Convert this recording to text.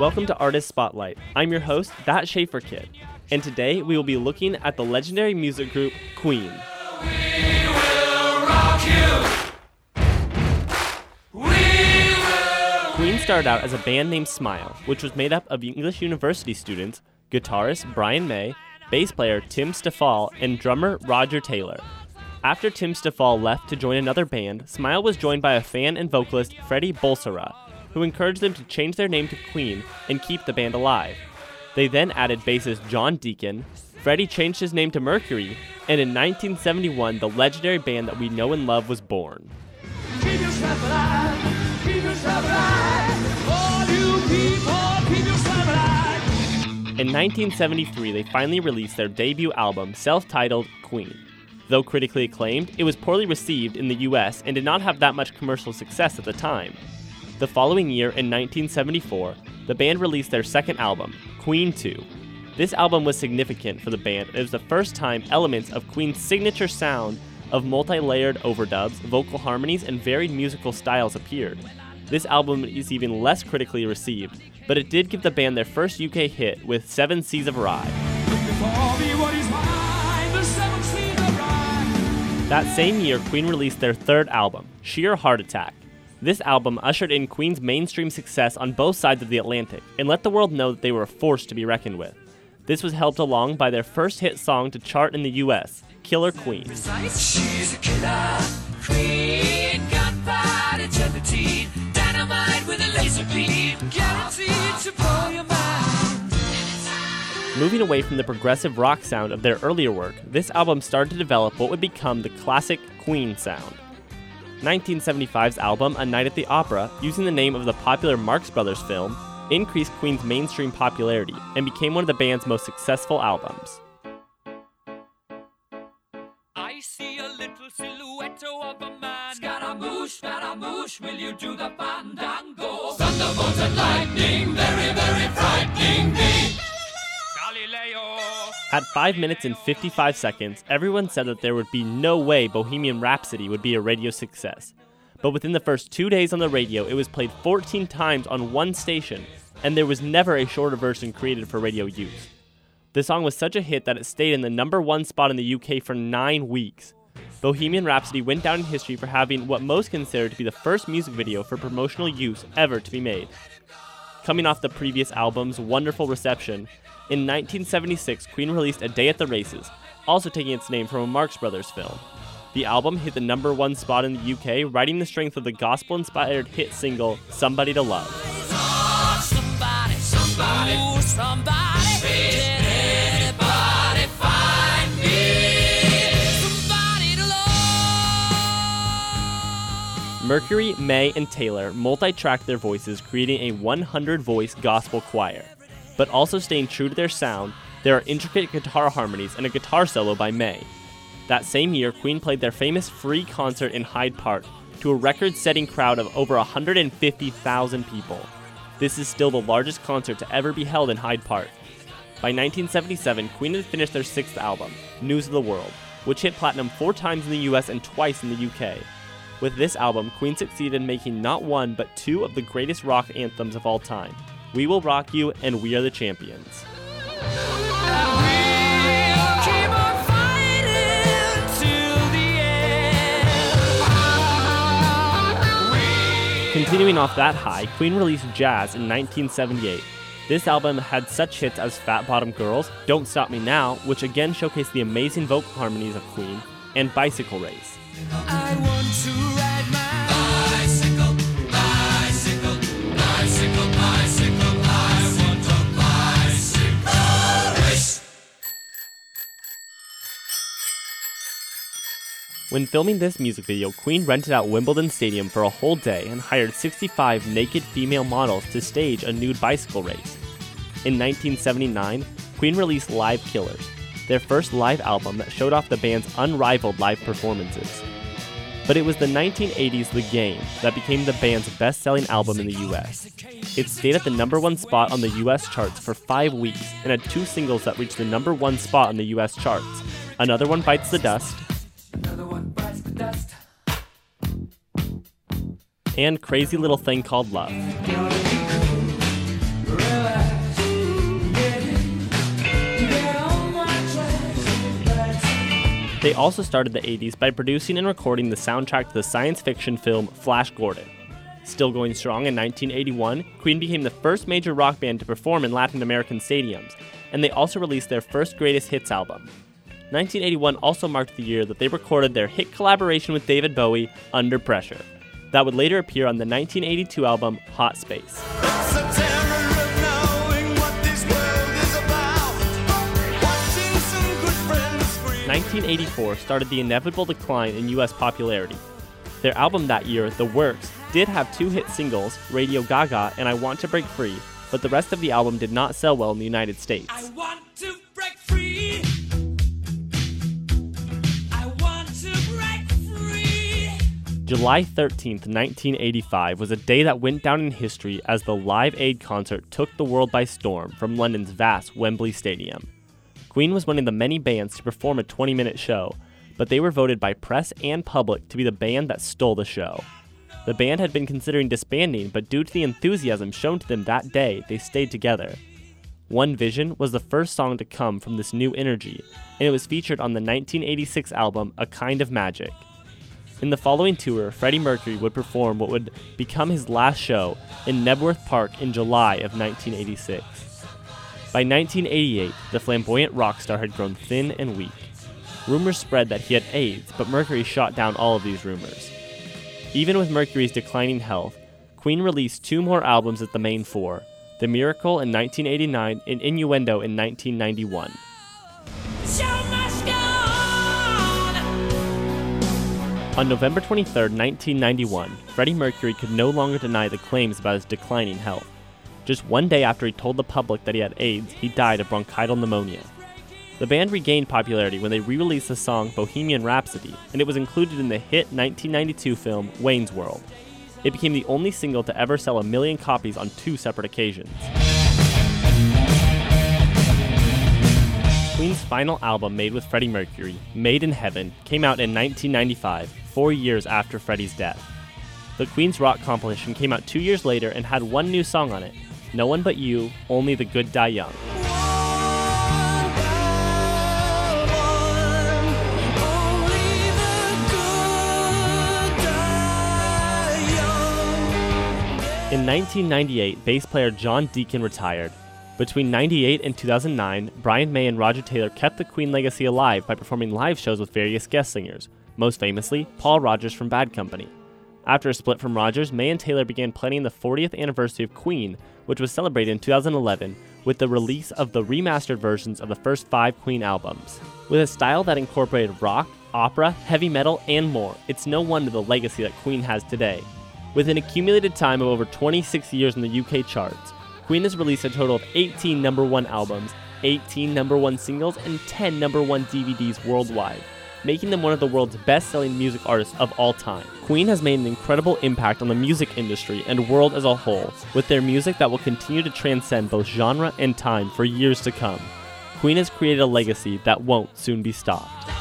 Welcome to Artist Spotlight. I'm your host, That Schaefer Kid, and today we will be looking at the legendary music group Queen. Queen started out as a band named Smile, which was made up of English University students, guitarist Brian May, bass player Tim Staffell, and drummer Roger Taylor. After Tim Staffell left to join another band, Smile was joined by a fan and vocalist Freddie Bulsara, who encouraged them to change their name to Queen and keep the band alive. They then added bassist John Deacon. Freddie changed his name to Mercury, and in 1971, the legendary band that we know and love was born. In 1973, they finally released their debut album, self titled Queen. Though critically acclaimed, it was poorly received in the US and did not have that much commercial success at the time. The following year, in 1974, the band released their second album, Queen 2. This album was significant for the band. It was the first time elements of Queen's signature sound of multi layered overdubs, vocal harmonies, and varied musical styles appeared. This album is even less critically received, but it did give the band their first UK hit with Seven Seas of Rhye. That same year, Queen released their third album, Sheer Heart Attack. This album ushered in Queen's mainstream success on both sides of the Atlantic and let the world know that they were a force to be reckoned with. This was helped along by their first hit song to chart in the US, Killer Queen. Killer queen, gunfight, gelatine, dynamite with a laser beam, guaranteed to blow your mind. Moving away from the progressive rock sound of their earlier work, this album started to develop what would become the classic Queen sound. 1975's album A Night at the Opera, using the name of the popular Marx Brothers film, increased Queen's mainstream popularity and became one of the band's most successful albums. I see a little silhouette of a man. Scaramouche, Scaramouche, will you do the fandango? Thunderbolt and lightning, very, very frightening me. At 5 minutes and 55 seconds, everyone said that there would be no way Bohemian Rhapsody would be a radio success. But within the first two days on the radio, it was played 14 times on one station, and there was never a shorter version created for radio use. The song was such a hit that it stayed in the number one spot in the UK for nine weeks. Bohemian Rhapsody went down in history for having what most consider to be the first music video for promotional use ever to be made. Coming off the previous album's wonderful reception, in 1976, Queen released A Day at the Races, also taking its name from a Marx Brothers film. The album hit the number one spot in the UK, riding the strength of the gospel inspired hit single Somebody to Love. Somebody, somebody, somebody. Mercury, May, and Taylor multi tracked their voices, creating a 100 voice gospel choir. But also staying true to their sound, there are intricate guitar harmonies and a guitar solo by May. That same year, Queen played their famous free concert in Hyde Park to a record setting crowd of over 150,000 people. This is still the largest concert to ever be held in Hyde Park. By 1977, Queen had finished their sixth album, News of the World, which hit platinum four times in the US and twice in the UK. With this album, Queen succeeded in making not one, but two of the greatest rock anthems of all time We Will Rock You and We Are the Champions. Continuing off that high, Queen released Jazz in 1978. This album had such hits as Fat Bottom Girls, Don't Stop Me Now, which again showcased the amazing vocal harmonies of Queen, and Bicycle Race. When filming this music video, Queen rented out Wimbledon Stadium for a whole day and hired 65 naked female models to stage a nude bicycle race. In 1979, Queen released Live Killers, their first live album that showed off the band's unrivaled live performances. But it was the 1980s The Game that became the band's best selling album in the US. It stayed at the number one spot on the US charts for five weeks and had two singles that reached the number one spot on the US charts Another One Bites the Dust dust. And Crazy Little Thing Called Love. They also started the 80s by producing and recording the soundtrack to the science fiction film Flash Gordon. Still going strong in 1981, Queen became the first major rock band to perform in Latin American stadiums, and they also released their first greatest hits album, 1981 also marked the year that they recorded their hit collaboration with David Bowie, Under Pressure. That would later appear on the 1982 album Hot Space. 1984 started the inevitable decline in US popularity. Their album that year, The Works, did have two hit singles, Radio Gaga and I Want to Break Free, but the rest of the album did not sell well in the United States. July 13th, 1985 was a day that went down in history as the Live Aid concert took the world by storm from London's vast Wembley Stadium. Queen was one of the many bands to perform a 20 minute show, but they were voted by press and public to be the band that stole the show. The band had been considering disbanding, but due to the enthusiasm shown to them that day, they stayed together. One Vision was the first song to come from this new energy, and it was featured on the 1986 album A Kind of Magic. In the following tour, Freddie Mercury would perform what would become his last show in Knebworth Park in July of 1986. By 1988, the flamboyant rock star had grown thin and weak. Rumors spread that he had AIDS, but Mercury shot down all of these rumors. Even with Mercury's declining health, Queen released two more albums at the main four The Miracle in 1989 and Innuendo in 1991. On November 23, 1991, Freddie Mercury could no longer deny the claims about his declining health. Just one day after he told the public that he had AIDS, he died of bronchial pneumonia. The band regained popularity when they re released the song Bohemian Rhapsody, and it was included in the hit 1992 film Wayne's World. It became the only single to ever sell a million copies on two separate occasions. Queen's final album made with Freddie Mercury, Made in Heaven, came out in 1995, four years after Freddie's death. The Queen Rocks compilation came out two years later and had one new song on it, no One But You, Only the Good Die Young. In 1998, bass player John Deacon retired. Between 98 and 2009, Brian May and Roger Taylor kept the Queen legacy alive by performing live shows with various guest singers, most famously, Paul Rodgers from Bad Company. After a split from Rodgers, May and Taylor began planning the 40th anniversary of Queen, which was celebrated in 2011 with the release of the remastered versions of the first five Queen albums. With a style that incorporated rock, opera, heavy metal, and more, it's no wonder the legacy that Queen has today. With an accumulated time of over 26 years in the UK charts, Queen has released a total of 18 number one albums, 18 number one singles, and 10 number one DVDs worldwide making them one of the world's best selling music artists of all time. Queen has made an incredible impact on the music industry and world as a whole, with their music that will continue to transcend both genre and time for years to come. Queen has created a legacy that won't soon be stopped.